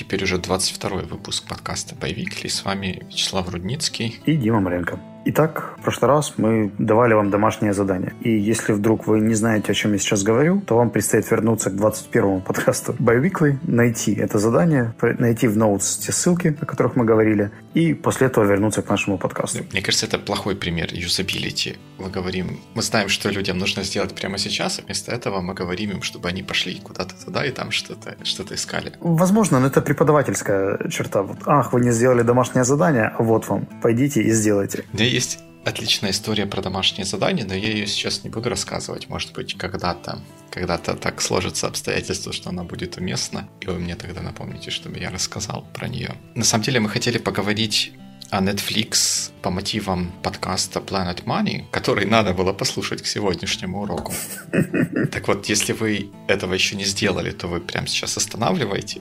теперь уже 22 выпуск подкаста «Боевик». И с вами Вячеслав Рудницкий. И Дима Маренко. Итак, в прошлый раз мы давали вам домашнее задание. И если вдруг вы не знаете, о чем я сейчас говорю, то вам предстоит вернуться к 21-му подкасту Biweekly, найти это задание, найти в ноутс те ссылки, о которых мы говорили, и после этого вернуться к нашему подкасту. Мне кажется, это плохой пример юзабилити. Мы говорим, мы знаем, что людям нужно сделать прямо сейчас, а вместо этого мы говорим им, чтобы они пошли куда-то туда и там что-то что искали. Возможно, но это преподавательская черта. Вот, ах, вы не сделали домашнее задание, а вот вам, пойдите и сделайте. Да есть отличная история про домашнее задание, но я ее сейчас не буду рассказывать. Может быть, когда-то когда-то так сложится обстоятельства, что она будет уместна, и вы мне тогда напомните, чтобы я рассказал про нее. На самом деле мы хотели поговорить о Netflix по мотивам подкаста Planet Money, который надо было послушать к сегодняшнему уроку. Так вот, если вы этого еще не сделали, то вы прямо сейчас останавливаете,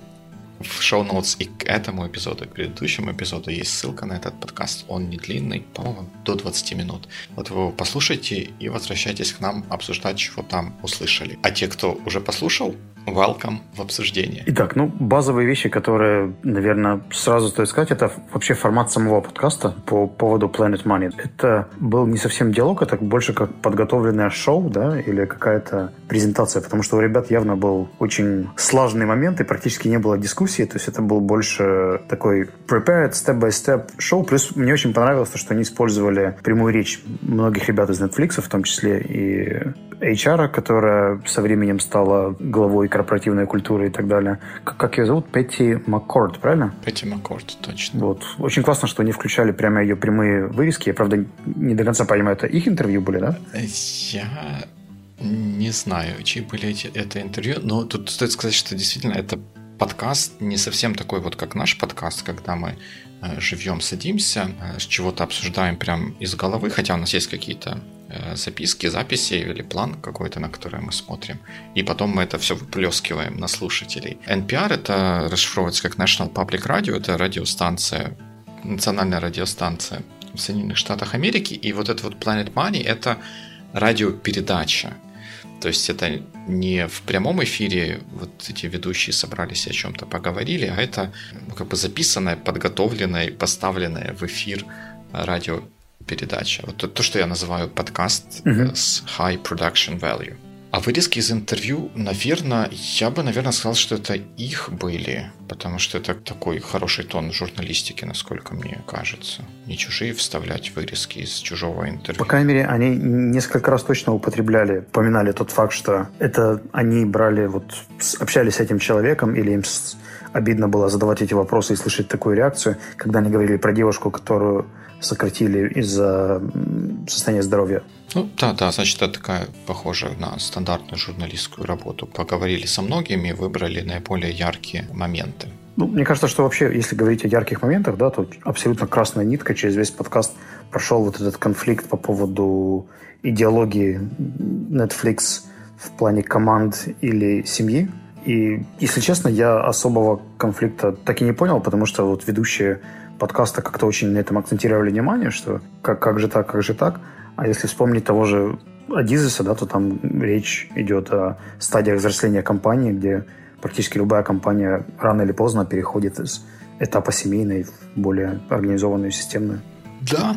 в шоу-ноутс и к этому эпизоду, и к предыдущему эпизоду есть ссылка на этот подкаст. Он не длинный, по-моему, до 20 минут. Вот вы его послушайте и возвращайтесь к нам обсуждать, чего там услышали. А те, кто уже послушал, welcome в обсуждение. Итак, ну, базовые вещи, которые, наверное, сразу стоит сказать, это вообще формат самого подкаста по поводу Planet Money. Это был не совсем диалог, это больше как подготовленное шоу, да, или какая-то презентация, потому что у ребят явно был очень слаженный момент, и практически не было дискуссии, то есть это был больше такой prepared step-by-step шоу, плюс мне очень понравилось то, что они использовали прямую речь многих ребят из Netflix, в том числе и HR, которая со временем стала главой корпоративной культуры и так далее. Как, как ее зовут? Петти Маккорд, правильно? Петти Маккорд, точно. Вот. Очень классно, что они включали прямо ее прямые вырезки. Я, правда, не до конца понимаю, это их интервью были, да? Я не знаю, чьи были эти, это интервью, но тут стоит сказать, что действительно это подкаст не совсем такой вот, как наш подкаст, когда мы э, живем, садимся, э, чего-то обсуждаем прям из головы, хотя у нас есть какие-то записки, записи или план какой-то, на который мы смотрим. И потом мы это все выплескиваем на слушателей. NPR это расшифровывается как National Public Radio, это радиостанция, национальная радиостанция в Соединенных Штатах Америки. И вот это вот Planet Money это радиопередача. То есть это не в прямом эфире вот эти ведущие собрались и о чем-то поговорили, а это ну, как бы записанное, подготовленное, поставленное в эфир радио передача. Вот то, что я называю подкаст uh-huh. с high production value. А вырезки из интервью, наверное, я бы, наверное, сказал, что это их были, потому что это такой хороший тон журналистики, насколько мне кажется. Не чужие вставлять вырезки из чужого интервью. По крайней мере, они несколько раз точно употребляли, поминали тот факт, что это они брали, вот общались с этим человеком, или им обидно было задавать эти вопросы и слышать такую реакцию, когда они говорили про девушку, которую сократили из-за состояния здоровья. Ну да, да, значит, это такая похожа на стандартную журналистскую работу. Поговорили со многими, выбрали наиболее яркие моменты. Ну, мне кажется, что вообще, если говорить о ярких моментах, да, то абсолютно красная нитка через весь подкаст прошел вот этот конфликт по поводу идеологии Netflix в плане команд или семьи. И, если честно, я особого конфликта так и не понял, потому что вот ведущие подкаста как-то очень на этом акцентировали внимание, что как, как же так, как же так. А если вспомнить того же Адизеса, да, то там речь идет о стадиях взросления компании, где практически любая компания рано или поздно переходит из этапа семейной в более организованную системную. Да,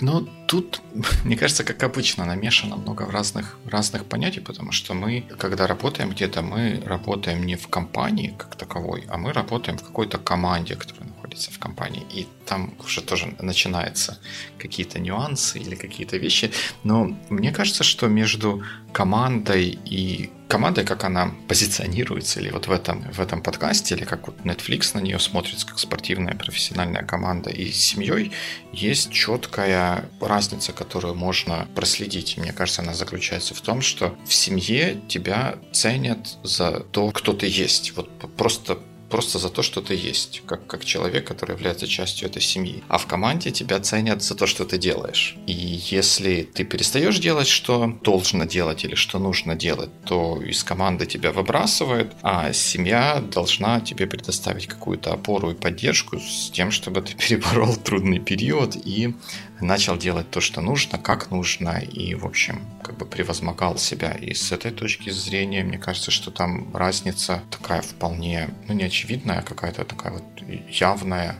но тут, мне кажется, как обычно, намешано много разных, разных понятий, потому что мы, когда работаем где-то, мы работаем не в компании как таковой, а мы работаем в какой-то команде, которая находится в компании. И там уже тоже начинаются какие-то нюансы или какие-то вещи. Но мне кажется, что между командой и командой, как она позиционируется, или вот в этом, в этом подкасте, или как вот Netflix на нее смотрится, как спортивная профессиональная команда, и с семьей есть четкая разница, которую можно проследить. Мне кажется, она заключается в том, что в семье тебя ценят за то, кто ты есть. Вот просто просто за то, что ты есть, как, как человек, который является частью этой семьи. А в команде тебя ценят за то, что ты делаешь. И если ты перестаешь делать, что должно делать или что нужно делать, то из команды тебя выбрасывают, а семья должна тебе предоставить какую-то опору и поддержку с тем, чтобы ты переборол трудный период и начал делать то, что нужно, как нужно, и, в общем, как бы превозмогал себя. И с этой точки зрения, мне кажется, что там разница такая вполне, ну, не очевидная, а какая-то такая вот явная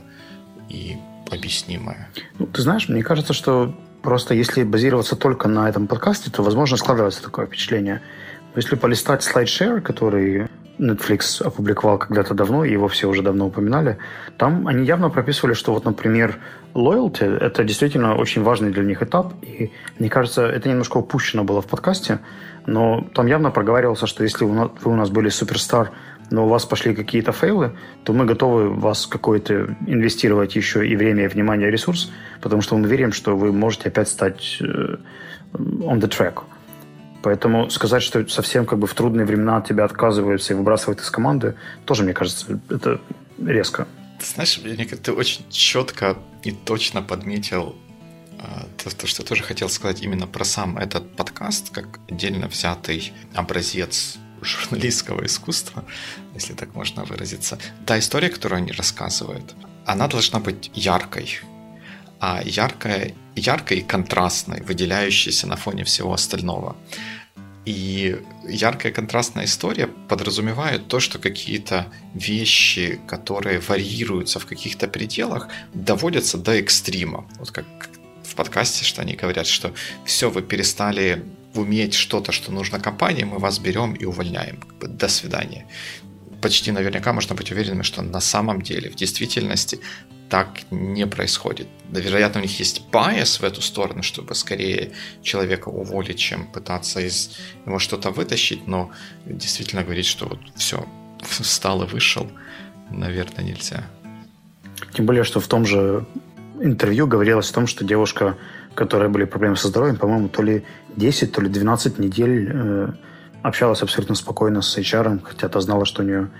и объяснимая. Ну, ты знаешь, мне кажется, что просто если базироваться только на этом подкасте, то, возможно, складывается такое впечатление. Если полистать SlideShare, который Netflix опубликовал когда-то давно, и его все уже давно упоминали, там они явно прописывали, что вот, например, loyalty – это действительно очень важный для них этап, и мне кажется, это немножко упущено было в подкасте, но там явно проговаривался, что если вы у нас были суперстар, но у вас пошли какие-то фейлы, то мы готовы вас какое-то инвестировать еще и время, и внимание, и ресурс, потому что мы верим, что вы можете опять стать э, on the track. Поэтому сказать, что совсем как бы в трудные времена от тебя отказываются и выбрасывают из команды, тоже, мне кажется, это резко. Ты знаешь, ты очень четко и точно подметил а, то, то, что я тоже хотел сказать именно про сам этот подкаст, как отдельно взятый образец журналистского искусства, если так можно выразиться. Та история, которую они рассказывают, она должна быть яркой, а яркая, яркой и контрастной, выделяющейся на фоне всего остального. И яркая контрастная история подразумевает то, что какие-то вещи, которые варьируются в каких-то пределах, доводятся до экстрима. Вот как в подкасте, что они говорят, что все, вы перестали уметь что-то, что нужно компании, мы вас берем и увольняем. До свидания. Почти наверняка можно быть уверенным, что на самом деле, в действительности, так не происходит. Да, вероятно, у них есть байс в эту сторону, чтобы скорее человека уволить, чем пытаться из него что-то вытащить, но действительно говорить, что вот все, встал и вышел, наверное, нельзя. Тем более, что в том же интервью говорилось о том, что девушка, у которой были проблемы со здоровьем, по-моему, то ли 10, то ли 12 недель э, общалась абсолютно спокойно с HR, хотя та знала, что у нее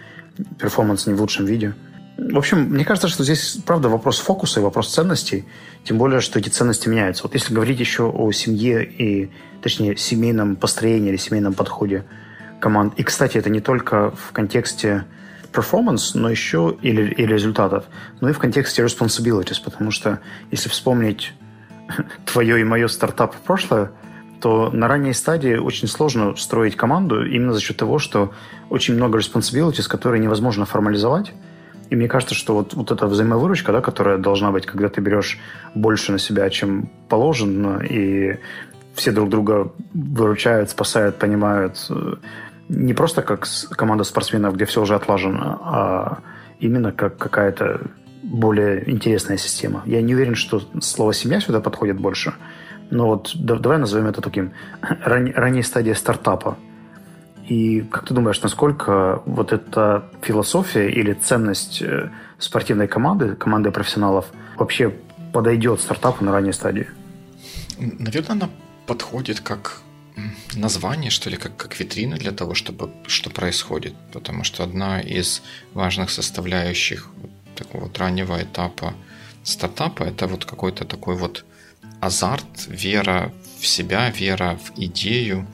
перформанс не в лучшем виде. В общем, мне кажется, что здесь, правда, вопрос фокуса и вопрос ценностей, тем более, что эти ценности меняются. Вот если говорить еще о семье и, точнее, семейном построении или семейном подходе команд, и, кстати, это не только в контексте performance, но еще или, и результатов, но и в контексте responsibilities, потому что если вспомнить твое и мое стартап прошлое, то на ранней стадии очень сложно строить команду именно за счет того, что очень много responsibilities, которые невозможно формализовать, и мне кажется, что вот, вот эта взаимовыручка, да, которая должна быть, когда ты берешь больше на себя, чем положено, и все друг друга выручают, спасают, понимают, э, не просто как команда спортсменов, где все уже отлажено, а именно как какая-то более интересная система. Я не уверен, что слово «семья» сюда подходит больше, но вот давай назовем это таким ран, ранней стадией стартапа – и как ты думаешь, насколько вот эта философия или ценность э, спортивной команды, команды профессионалов вообще подойдет стартапу на ранней стадии? Наверное, она подходит как название, что ли, как, как витрина для того, чтобы что происходит. Потому что одна из важных составляющих такого вот раннего этапа стартапа это вот какой-то такой вот азарт, вера в себя, вера в идею,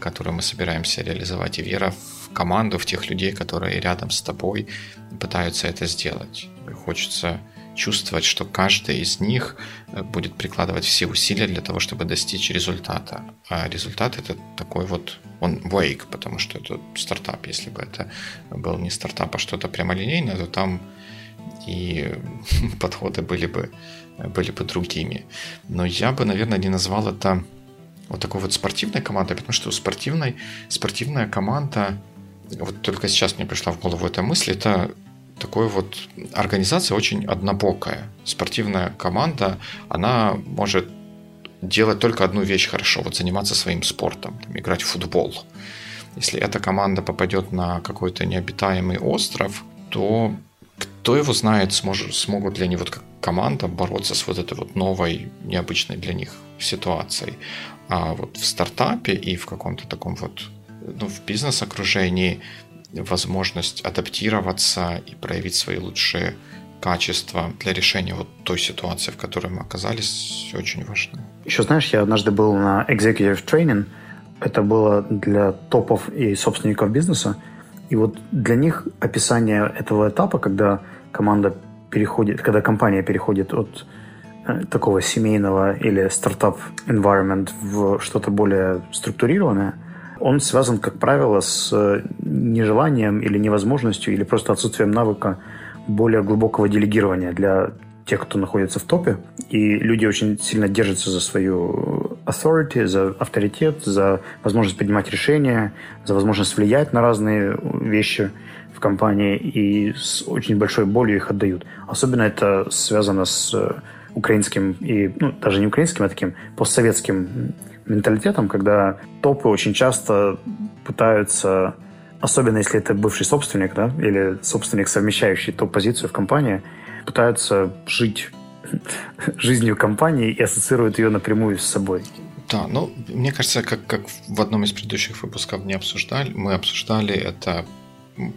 которую мы собираемся реализовать, и вера в команду, в тех людей, которые рядом с тобой пытаются это сделать. Хочется чувствовать, что каждый из них э, будет прикладывать все усилия для того, чтобы достичь результата. А результат это такой вот, он wake, потому что это стартап. Если бы это был не стартап, а что-то прямолинейное, то там и подходы были бы, были бы другими. Но я бы, наверное, не назвал это вот такой вот спортивной командой, потому что спортивной, спортивная команда, вот только сейчас мне пришла в голову эта мысль, это такой вот организация очень однобокая. Спортивная команда, она может делать только одну вещь хорошо, вот заниматься своим спортом, там, играть в футбол. Если эта команда попадет на какой-то необитаемый остров, то кто его знает, сможет, смогут ли они вот как команда бороться с вот этой вот новой, необычной для них ситуацией. А вот в стартапе и в каком-то таком вот ну, в бизнес-окружении возможность адаптироваться и проявить свои лучшие качества для решения вот той ситуации, в которой мы оказались, очень важно. Еще знаешь, я однажды был на executive training. Это было для топов и собственников бизнеса. И вот для них описание этого этапа, когда команда переходит, когда компания переходит от э, такого семейного или стартап environment в что-то более структурированное, он связан, как правило, с э, нежеланием или невозможностью или просто отсутствием навыка более глубокого делегирования для тех, кто находится в топе. И люди очень сильно держатся за свою authority, за авторитет, за возможность принимать решения, за возможность влиять на разные вещи в компании и с очень большой болью их отдают. Особенно это связано с украинским и, ну, даже не украинским, а таким постсоветским менталитетом, когда топы очень часто пытаются, особенно если это бывший собственник, да, или собственник, совмещающий топ-позицию в компании, пытаются жить жизнью компании и ассоциируют ее напрямую с собой. Да, ну, мне кажется, как, как в одном из предыдущих выпусков не обсуждали, мы обсуждали это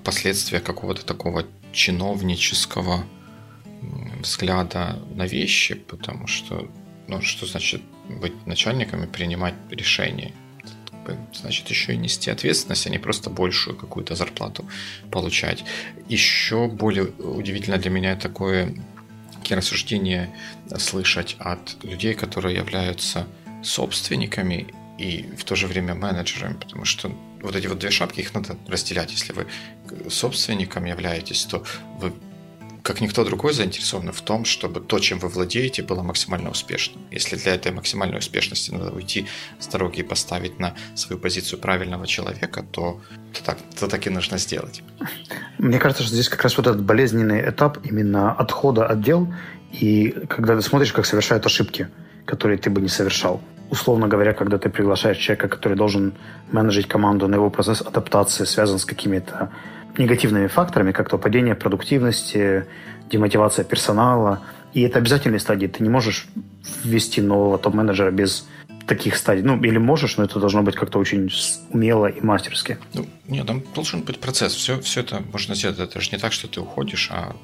последствия какого-то такого чиновнического взгляда на вещи, потому что, ну, что значит быть начальником и принимать решения? Значит, еще и нести ответственность, а не просто большую какую-то зарплату получать. Еще более удивительно для меня такое такие рассуждения слышать от людей, которые являются собственниками и в то же время менеджерами, потому что вот эти вот две шапки, их надо разделять. Если вы собственником являетесь, то вы как никто другой заинтересованы в том, чтобы то, чем вы владеете, было максимально успешным. Если для этой максимальной успешности надо уйти с дороги и поставить на свою позицию правильного человека, то, то, так, то так и нужно сделать. Мне кажется, что здесь как раз вот этот болезненный этап именно отхода от дел, и когда ты смотришь, как совершают ошибки, которые ты бы не совершал. Условно говоря, когда ты приглашаешь человека, который должен менеджить команду на его процесс адаптации, связан с какими-то негативными факторами, как то падение продуктивности, демотивация персонала. И это обязательные стадии. Ты не можешь ввести нового топ-менеджера без таких стадий. Ну, или можешь, но это должно быть как-то очень умело и мастерски. Ну, нет, там должен быть процесс. Все, все это можно сделать. Это же не так, что ты уходишь, а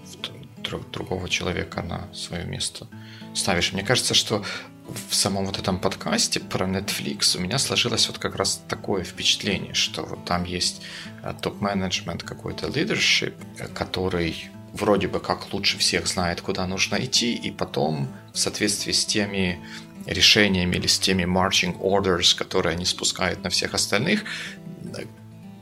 другого человека на свое место ставишь. Мне кажется, что в самом вот этом подкасте про Netflix у меня сложилось вот как раз такое впечатление, что вот там есть э, топ-менеджмент, какой-то leadership, который вроде бы как лучше всех знает, куда нужно идти, и потом в соответствии с теми решениями или с теми marching orders, которые они спускают на всех остальных, э,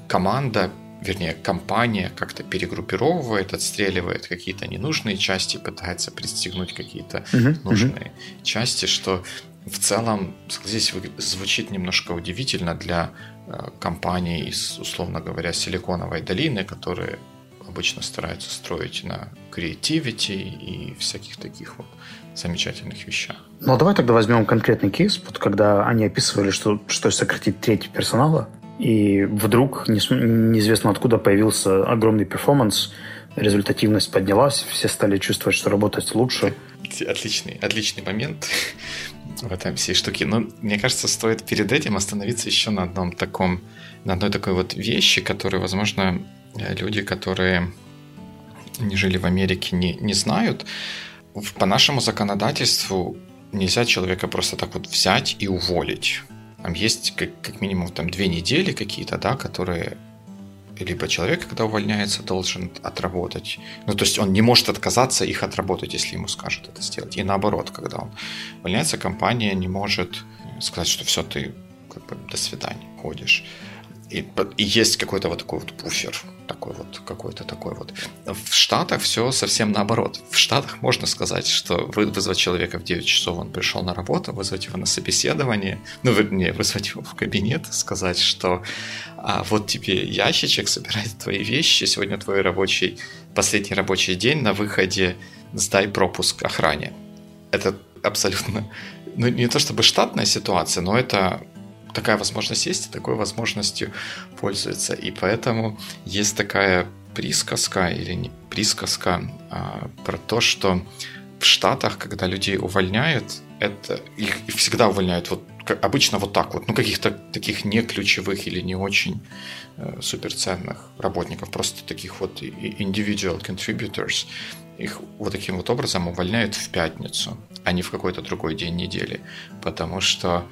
команда вернее, компания как-то перегруппировывает, отстреливает какие-то ненужные части, пытается пристегнуть какие-то uh-huh, нужные uh-huh. части, что в целом, согласитесь, звучит немножко удивительно для э, компаний из, условно говоря, Силиконовой долины, которые обычно стараются строить на креативити и всяких таких вот замечательных вещах. Ну, а давай тогда возьмем конкретный кейс, вот когда они описывали, что, что сократить треть персонала, и вдруг, неизвестно откуда, появился огромный перформанс, результативность поднялась, все стали чувствовать, что работать лучше. Отличный, отличный момент в этом всей штуке. Но мне кажется, стоит перед этим остановиться еще на одном таком, на одной такой вот вещи, которую, возможно, люди, которые не жили в Америке, не, не знают. По нашему законодательству нельзя человека просто так вот взять и уволить. Там есть как, как минимум там две недели какие-то, да, которые либо человек, когда увольняется, должен отработать. Ну, то есть он не может отказаться их отработать, если ему скажут это сделать. И наоборот, когда он увольняется, компания не может сказать, что все, ты как бы до свидания ходишь. И, и есть какой-то вот такой вот буфер, такой вот, какой-то такой вот. В Штатах все совсем наоборот. В Штатах можно сказать, что вы, вызвать человека в 9 часов, он пришел на работу, вызвать его на собеседование, ну, вернее, вызвать его в кабинет, сказать, что а, вот тебе ящичек, собирай твои вещи, сегодня твой рабочий, последний рабочий день, на выходе сдай пропуск охране. Это абсолютно, ну, не то чтобы штатная ситуация, но это такая возможность есть, и такой возможностью пользуется. И поэтому есть такая присказка или не присказка а, про то, что в Штатах, когда людей увольняют, это их всегда увольняют вот обычно вот так вот, ну, каких-то таких не ключевых или не очень э, суперценных работников, просто таких вот individual contributors, их вот таким вот образом увольняют в пятницу, а не в какой-то другой день недели, потому что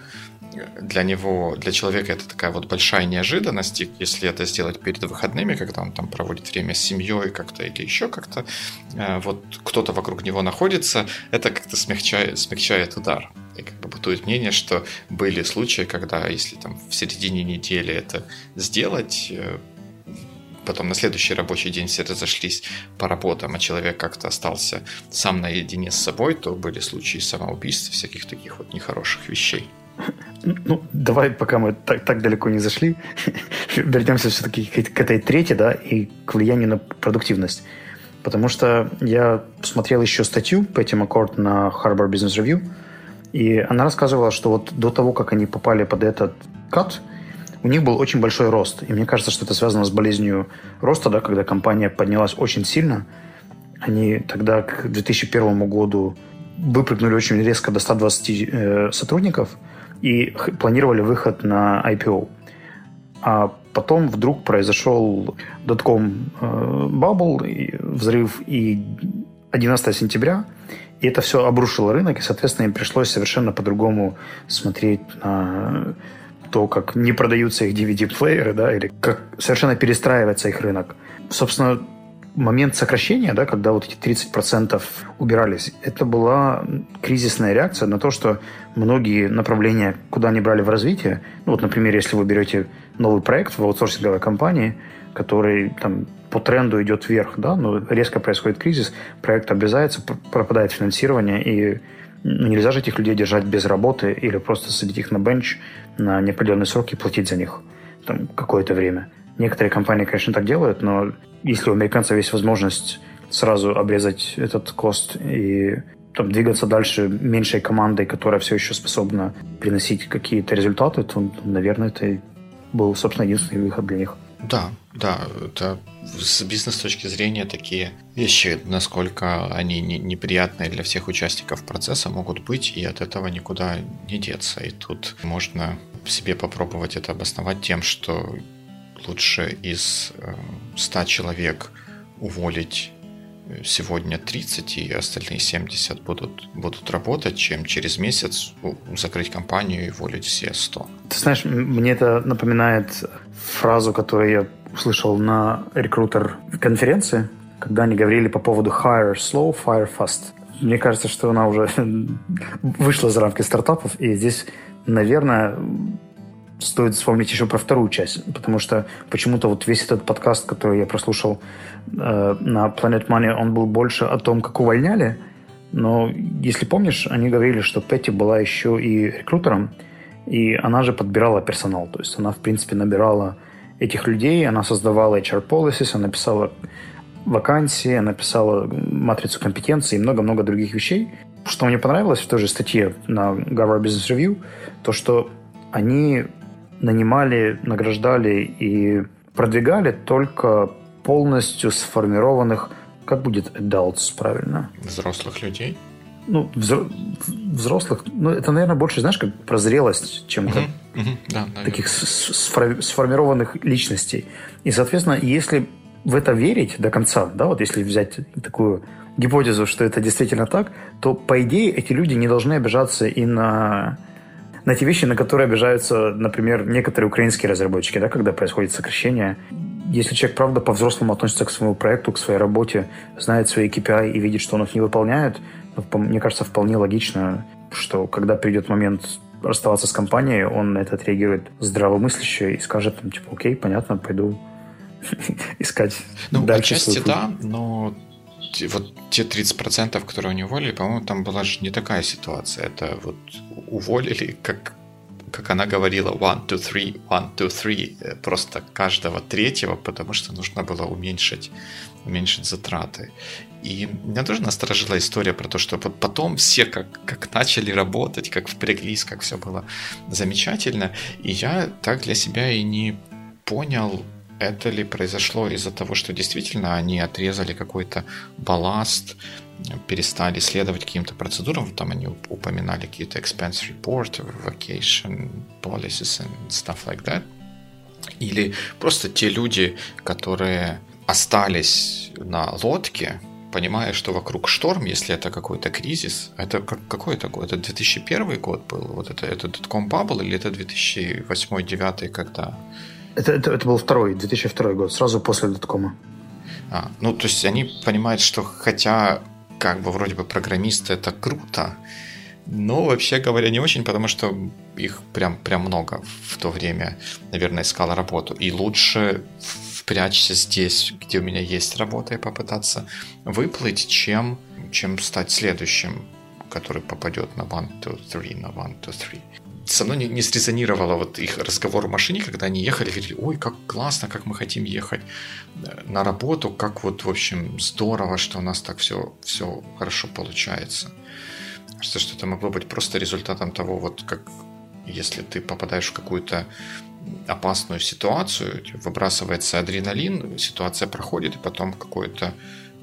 для него, для человека это такая вот большая неожиданность, и если это сделать перед выходными, когда он там проводит время с семьей как-то или еще как-то, э, вот кто-то вокруг него находится, это как-то смягчает, смягчает удар. И как бы бытует мнение, что были случаи, когда если там в середине недели это сделать, э, потом на следующий рабочий день все разошлись по работам, а человек как-то остался сам наедине с собой, то были случаи самоубийств, всяких таких вот нехороших вещей. Ну, давай, пока мы так, так далеко не зашли, вернемся все-таки к, этой трети, да, и к влиянию на продуктивность. Потому что я посмотрел еще статью Пэтти Маккорд на Harvard Business Review, и она рассказывала, что вот до того, как они попали под этот кат, у них был очень большой рост. И мне кажется, что это связано с болезнью роста, да, когда компания поднялась очень сильно. Они тогда к 2001 году выпрыгнули очень резко до 120 э, сотрудников и планировали выход на IPO. А потом вдруг произошел дотком э, бабл, взрыв, и 11 сентября, и это все обрушило рынок, и, соответственно, им пришлось совершенно по-другому смотреть на то, как не продаются их DVD-плееры, да, или как совершенно перестраивается их рынок. Собственно, момент сокращения, да, когда вот эти 30% убирались, это была кризисная реакция на то, что многие направления, куда они брали в развитие, ну вот, например, если вы берете новый проект в аутсорсинговой компании, который там по тренду идет вверх, да, но резко происходит кризис, проект обрезается, пропадает финансирование, и нельзя же этих людей держать без работы или просто садить их на бенч на неопределенный срок и платить за них там какое-то время. Некоторые компании, конечно, так делают, но если у американцев есть возможность сразу обрезать этот кост и там, двигаться дальше меньшей командой, которая все еще способна приносить какие-то результаты, то, наверное, это был, собственно, единственный выход для них. Да, да, это с бизнес точки зрения такие вещи, насколько они неприятные для всех участников процесса могут быть, и от этого никуда не деться. И тут можно себе попробовать это обосновать тем, что лучше из 100 э, человек уволить сегодня 30 и остальные 70 будут, будут работать, чем через месяц закрыть компанию и уволить все 100. Ты знаешь, мне это напоминает фразу, которую я услышал на рекрутер-конференции, когда они говорили по поводу hire slow, fire fast. Мне кажется, что она уже вышла за рамки стартапов, и здесь, наверное, стоит вспомнить еще про вторую часть, потому что почему-то вот весь этот подкаст, который я прослушал э, на Planet Money, он был больше о том, как увольняли, но если помнишь, они говорили, что Петти была еще и рекрутером, и она же подбирала персонал, то есть она, в принципе, набирала этих людей, она создавала HR policies, она писала вакансии, она писала матрицу компетенций и много-много других вещей. Что мне понравилось в той же статье на Harvard Business Review, то, что они нанимали, награждали и продвигали только полностью сформированных, как будет adults, правильно? Взрослых людей? Ну, взрослых, ну, это, наверное, больше, знаешь, как про зрелость, чем как uh-huh, uh-huh, да, таких сформированных личностей. И, соответственно, если в это верить до конца, да, вот если взять такую гипотезу, что это действительно так, то, по идее, эти люди не должны обижаться и на на те вещи, на которые обижаются, например, некоторые украинские разработчики, да, когда происходит сокращение. Если человек, правда, по-взрослому относится к своему проекту, к своей работе, знает свои KPI и видит, что он их не выполняет, ну, мне кажется, вполне логично, что когда придет момент расставаться с компанией, он на это отреагирует здравомысляще и скажет, типа, окей, понятно, пойду искать ну. Отчасти да, но вот те 30%, которые они уволили, по-моему, там была же не такая ситуация. Это вот уволили, как, как она говорила, one, two, three, one, two, three, э, просто каждого третьего, потому что нужно было уменьшить, уменьшить затраты. И меня тоже насторожила история про то, что потом все как, как начали работать, как впряглись, как все было замечательно. И я так для себя и не понял, это ли произошло из-за того, что действительно они отрезали какой-то балласт, перестали следовать каким-то процедурам, там они упоминали какие-то expense report, vacation policies and stuff like that, или просто те люди, которые остались на лодке, понимая, что вокруг шторм, если это какой-то кризис, это какой это год? Это 2001 год был? Вот это, это Dotcom Bubble или это 2008-2009, когда... Это, это, это был второй, 2002 год, сразу после Доткома. А, ну, то есть они понимают, что хотя как бы вроде бы программисты это круто, но вообще говоря не очень, потому что их прям, прям много в то время, наверное, искало работу. И лучше впрячься здесь, где у меня есть работа, и попытаться выплыть, чем, чем стать следующим, который попадет на one, two, three, на one, two, three. Со мной не, не срезонировало вот их разговор в машине, когда они ехали, говорили, ой, как классно, как мы хотим ехать э, на работу, как вот, в общем, здорово, что у нас так все, все хорошо получается. Кажется, что это могло быть просто результатом того, вот как если ты попадаешь в какую-то опасную ситуацию, выбрасывается адреналин, ситуация проходит, и потом какое-то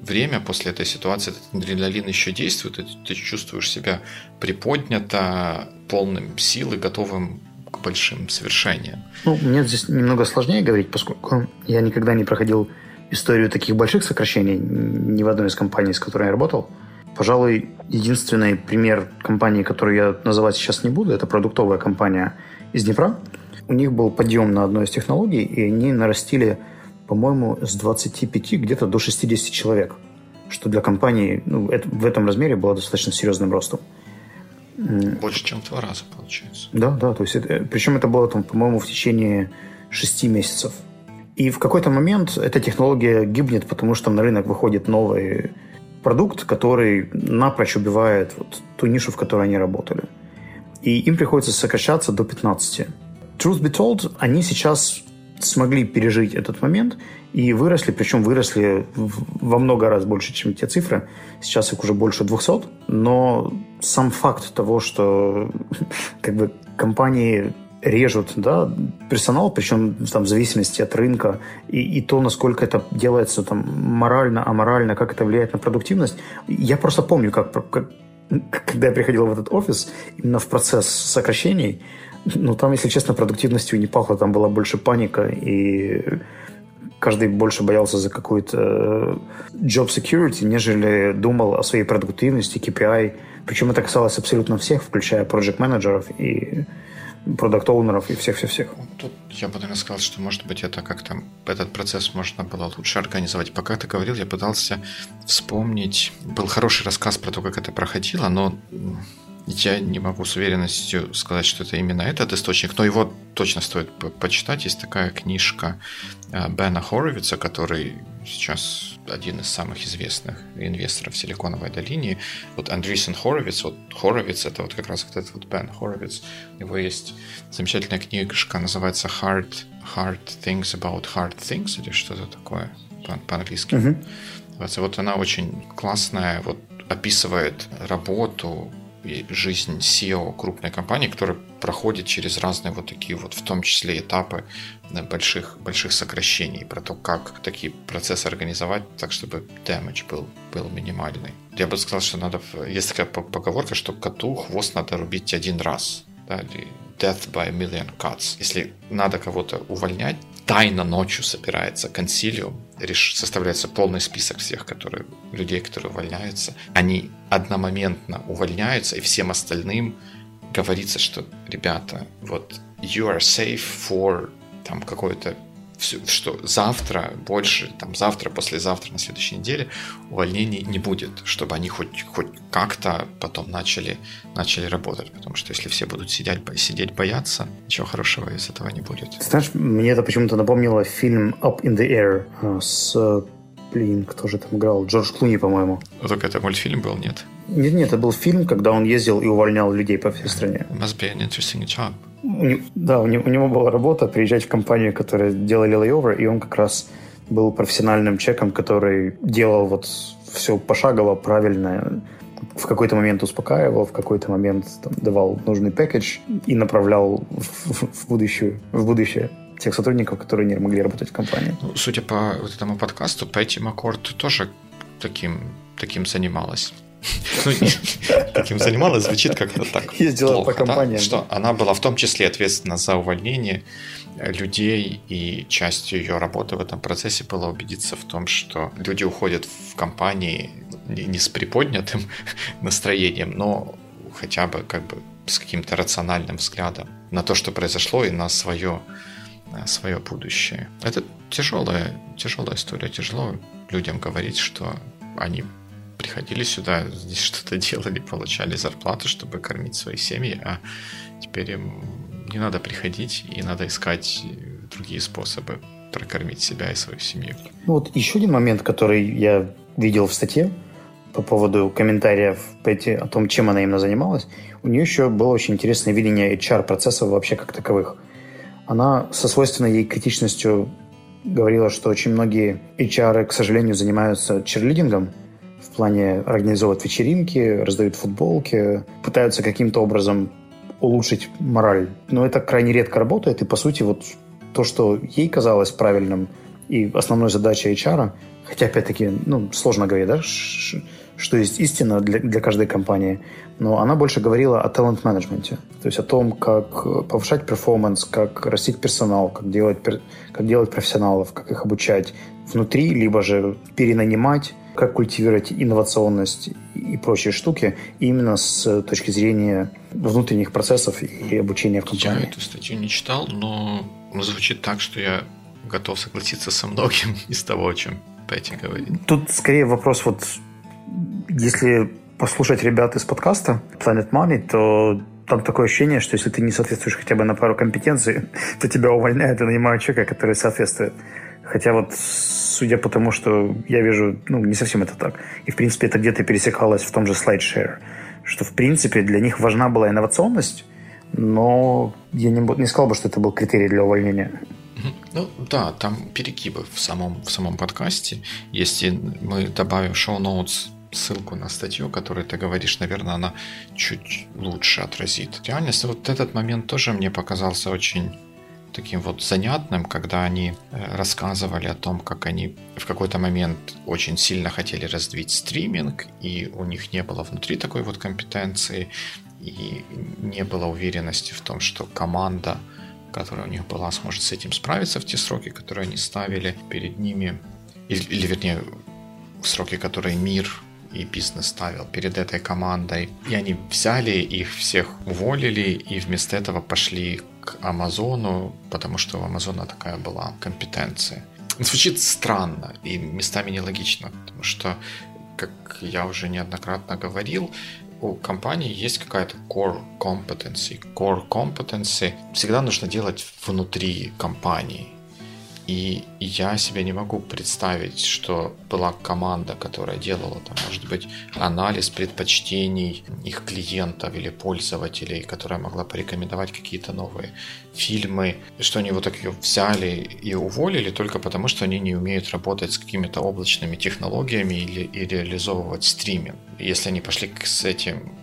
время после этой ситуации этот адреналин еще действует, и ты чувствуешь себя приподнято, полным силы, готовым к большим совершениям. Ну, мне здесь немного сложнее говорить, поскольку я никогда не проходил историю таких больших сокращений ни в одной из компаний, с которой я работал. Пожалуй, единственный пример компании, которую я называть сейчас не буду, это продуктовая компания из Днепра, у них был подъем на одной из технологий, и они нарастили, по-моему, с 25 где-то до 60 человек, что для компании ну, это, в этом размере было достаточно серьезным ростом. Больше, чем в два раза, получается. Да, да, то есть это, причем это было, там, по-моему, в течение шести месяцев. И в какой-то момент эта технология гибнет, потому что на рынок выходит новый продукт, который напрочь убивает вот ту нишу, в которой они работали. И им приходится сокращаться до 15. Truth be told, они сейчас смогли пережить этот момент и выросли, причем выросли во много раз больше, чем те цифры. Сейчас их уже больше 200, но сам факт того, что как бы компании режут да, персонал, причем там, в зависимости от рынка, и, и то, насколько это делается там, морально, аморально, как это влияет на продуктивность. Я просто помню, как, как когда я приходил в этот офис, именно в процесс сокращений, ну, там, если честно, продуктивностью не пахло, там была больше паника, и каждый больше боялся за какую-то э, job security, нежели думал о своей продуктивности, KPI. Причем это касалось абсолютно всех, включая project менеджеров и продукт оунеров и всех-всех-всех. Тут я бы, наверное, сказал, что, может быть, это как-то этот процесс можно было лучше организовать. Пока ты говорил, я пытался вспомнить. Был хороший рассказ про то, как это проходило, но я не могу с уверенностью сказать, что это именно этот источник, но его точно стоит почитать. Есть такая книжка э, Бена Хоровица, который сейчас один из самых известных инвесторов Силиконовой долине. Вот Андресен Хоровиц, вот Хоровиц, это вот как раз вот этот вот Бен Хоровиц. У него есть замечательная книжка, называется Hard, Hard Things About Hard Things, или что-то такое по-английски. Mm-hmm. Вот она очень классная, вот описывает работу жизнь SEO крупной компании, которая проходит через разные вот такие вот, в том числе этапы больших, больших сокращений, про то, как такие процессы организовать так, чтобы damage был, был минимальный. Я бы сказал, что надо, есть такая поговорка, что коту хвост надо рубить один раз, да, или death by a million cuts. Если надо кого-то увольнять, тайно ночью собирается консилиум, составляется полный список всех которые, людей, которые увольняются. Они одномоментно увольняются, и всем остальным говорится, что, ребята, вот you are safe for там какое-то что завтра, больше, там завтра, послезавтра, на следующей неделе увольнений не будет, чтобы они хоть, хоть как-то потом начали, начали работать. Потому что если все будут сидеть, сидеть бояться, ничего хорошего из этого не будет. Знаешь, мне это почему-то напомнило фильм Up in the Air э, с Блин, кто же там играл? Джордж Клуни, по-моему. Ну, только это мультфильм был, нет? Нет, нет, это был фильм, когда он ездил и увольнял людей по всей стране. Must be an interesting job. Да, у него, у него была работа приезжать в компанию, которая делали лейовер, и он как раз был профессиональным человеком, который делал вот все пошагово, правильно, в какой-то момент успокаивал, в какой-то момент там, давал нужный пакетч и направлял в, в, будущую, в будущее. тех сотрудников, которые не могли работать в компании. Ну, судя по вот этому подкасту, Пэтти Маккорд тоже таким, таким занималась. Ну, таким занималась, звучит как-то так Ездила по компаниям. Что она была в том числе ответственна за увольнение людей, и частью ее работы в этом процессе было убедиться в том, что люди уходят в компании не с приподнятым настроением, но хотя бы как бы с каким-то рациональным взглядом на то, что произошло, и на свое, на свое будущее. Это тяжелая, тяжелая история. Тяжело людям говорить, что они приходили сюда, здесь что-то делали, получали зарплату, чтобы кормить свои семьи, а теперь им не надо приходить и надо искать другие способы прокормить себя и свою семью. Ну вот еще один момент, который я видел в статье по поводу комментариев о том, чем она именно занималась, у нее еще было очень интересное видение HR-процессов вообще как таковых. Она со свойственной ей критичностью говорила, что очень многие HR, к сожалению, занимаются черлидингом, плане организовывать вечеринки, раздают футболки, пытаются каким-то образом улучшить мораль. Но это крайне редко работает, и по сути вот то, что ей казалось правильным и основной задачей HR, хотя опять-таки, ну, сложно говорить, да, что есть истина для, для каждой компании, но она больше говорила о талант-менеджменте, то есть о том, как повышать перформанс, как растить персонал, как делать, как делать профессионалов, как их обучать внутри, либо же перенанимать, как культивировать инновационность и прочие штуки именно с точки зрения внутренних процессов и обучения в компании. Я эту статью не читал, но звучит так, что я готов согласиться со многим из того, о чем Петти говорит. Тут скорее вопрос вот, если послушать ребят из подкаста Planet Money, то там такое ощущение, что если ты не соответствуешь хотя бы на пару компетенций, то тебя увольняют и нанимают человека, который соответствует. Хотя вот судя по тому, что я вижу, ну, не совсем это так. И, в принципе, это где-то пересекалось в том же SlideShare, что, в принципе, для них важна была инновационность, но я не, не сказал бы, что это был критерий для увольнения. Ну да, там перекибы в самом, в самом подкасте. Если мы добавим шоу-ноутс ссылку на статью, которую ты говоришь, наверное, она чуть лучше отразит реальность. Вот этот момент тоже мне показался очень таким вот занятным, когда они э, рассказывали о том, как они в какой-то момент очень сильно хотели развить стриминг, и у них не было внутри такой вот компетенции, и не было уверенности в том, что команда, которая у них была, сможет с этим справиться в те сроки, которые они ставили перед ними, или, или вернее, в сроки, которые мир и бизнес ставил перед этой командой. И они взяли их всех уволили и вместо этого пошли Амазону, потому что у Амазона такая была компетенция. Звучит странно и местами нелогично, потому что, как я уже неоднократно говорил, у компании есть какая-то core competency. Core competency всегда нужно делать внутри компании. И я себе не могу представить, что была команда, которая делала, там, может быть, анализ предпочтений их клиентов или пользователей, которая могла порекомендовать какие-то новые фильмы, что они вот так ее взяли и уволили только потому, что они не умеют работать с какими-то облачными технологиями или, и реализовывать стриминг. Если они пошли с этим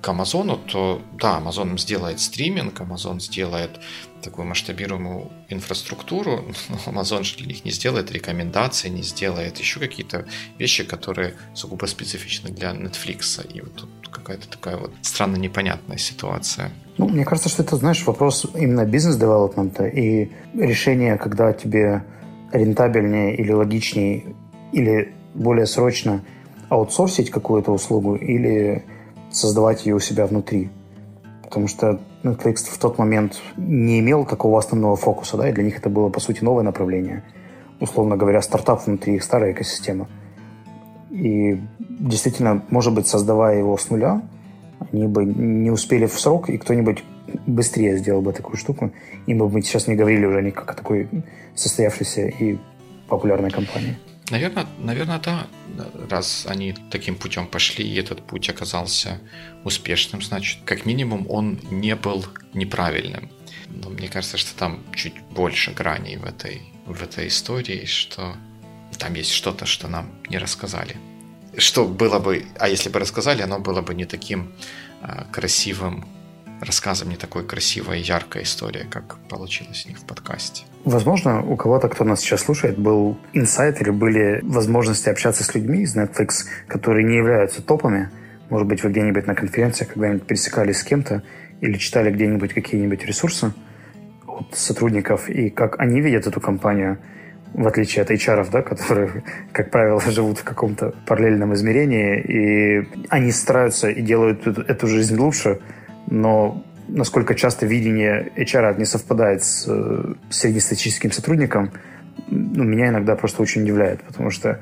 к Амазону, то да, Amazon сделает стриминг, Amazon сделает такую масштабируемую инфраструктуру, но Amazon же для них не сделает рекомендации, не сделает еще какие-то вещи, которые сугубо специфичны для Netflix. И вот тут какая-то такая вот странно непонятная ситуация. Ну, мне кажется, что это, знаешь, вопрос именно бизнес-девелопмента и решения, когда тебе рентабельнее или логичнее, или более срочно аутсорсить какую-то услугу, или создавать ее у себя внутри. Потому что Netflix в тот момент не имел такого основного фокуса, да, и для них это было, по сути, новое направление. Условно говоря, стартап внутри их старой экосистемы. И действительно, может быть, создавая его с нуля, они бы не успели в срок, и кто-нибудь быстрее сделал бы такую штуку, и мы бы сейчас не говорили уже никак о такой состоявшейся и популярной компании. Наверное, наверное, да. Раз они таким путем пошли, и этот путь оказался успешным, значит, как минимум он не был неправильным. Но мне кажется, что там чуть больше граней в этой, в этой истории, что там есть что-то, что нам не рассказали. Что было бы, а если бы рассказали, оно было бы не таким а, красивым, рассказом, не такой красивая и яркая история, как получилось у них в подкасте. Возможно, у кого-то, кто нас сейчас слушает, был инсайт или были возможности общаться с людьми из Netflix, которые не являются топами. Может быть, вы где-нибудь на конференциях когда-нибудь пересекались с кем-то или читали где-нибудь какие-нибудь ресурсы от сотрудников, и как они видят эту компанию, в отличие от HR, да, которые, как правило, живут в каком-то параллельном измерении, и они стараются и делают эту жизнь лучше, но насколько часто видение HR не совпадает с э, среднестатистическим сотрудником, ну, меня иногда просто очень удивляет, потому что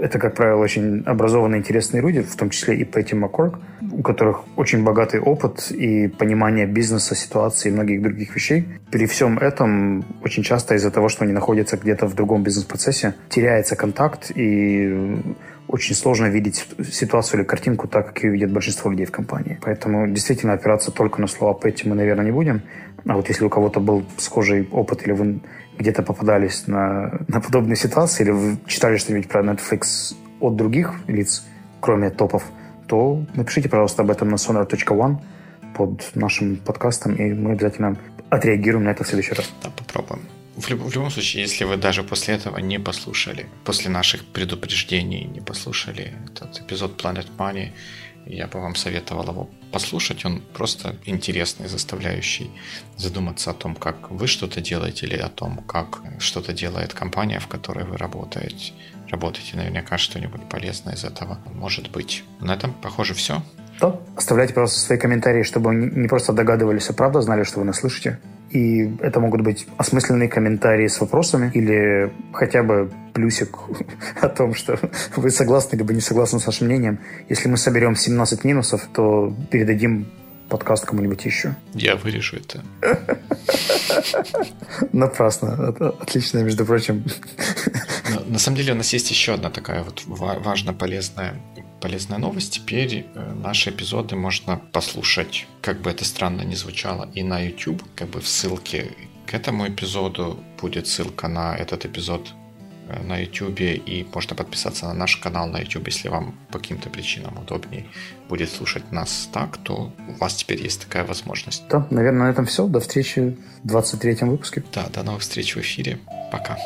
это, как правило, очень образованные, интересные люди, в том числе и Пэтти Маккорк, у которых очень богатый опыт и понимание бизнеса, ситуации и многих других вещей. При всем этом очень часто из-за того, что они находятся где-то в другом бизнес-процессе, теряется контакт и очень сложно видеть ситуацию или картинку так, как ее видят большинство людей в компании. Поэтому действительно опираться только на слова Пэтти мы, наверное, не будем. А вот если у кого-то был схожий опыт или вы где-то попадались на, на подобные ситуации, или вы читали что-нибудь про Netflix от других лиц, кроме топов, то напишите, пожалуйста, об этом на sonar.one под нашим подкастом, и мы обязательно отреагируем на это в следующий раз. Да, попробуем. В, люб- в любом случае, если вы даже после этого не послушали, после наших предупреждений не послушали этот эпизод Planet Money, я бы вам советовал его послушать. Он просто интересный, заставляющий задуматься о том, как вы что-то делаете или о том, как что-то делает компания, в которой вы работаете. Работаете наверняка что-нибудь полезное из этого может быть. На этом, похоже, все. Да. Оставляйте, пожалуйста, свои комментарии, чтобы не просто догадывались, а правда знали, что вы нас слышите. И это могут быть осмысленные комментарии с вопросами или хотя бы плюсик о том, что вы согласны либо не согласны с нашим мнением. Если мы соберем 17 минусов, то передадим подкаст кому-нибудь еще. Я вырежу это. Напрасно. Отлично, между прочим. на самом деле у нас есть еще одна такая вот важная, полезная полезная новость. Теперь э, наши эпизоды можно послушать, как бы это странно ни звучало, и на YouTube. Как бы в ссылке к этому эпизоду будет ссылка на этот эпизод э, на YouTube, и можно подписаться на наш канал на YouTube, если вам по каким-то причинам удобнее будет слушать нас так, то у вас теперь есть такая возможность. Да, наверное, на этом все. До встречи в 23-м выпуске. Да, до новых встреч в эфире. Пока.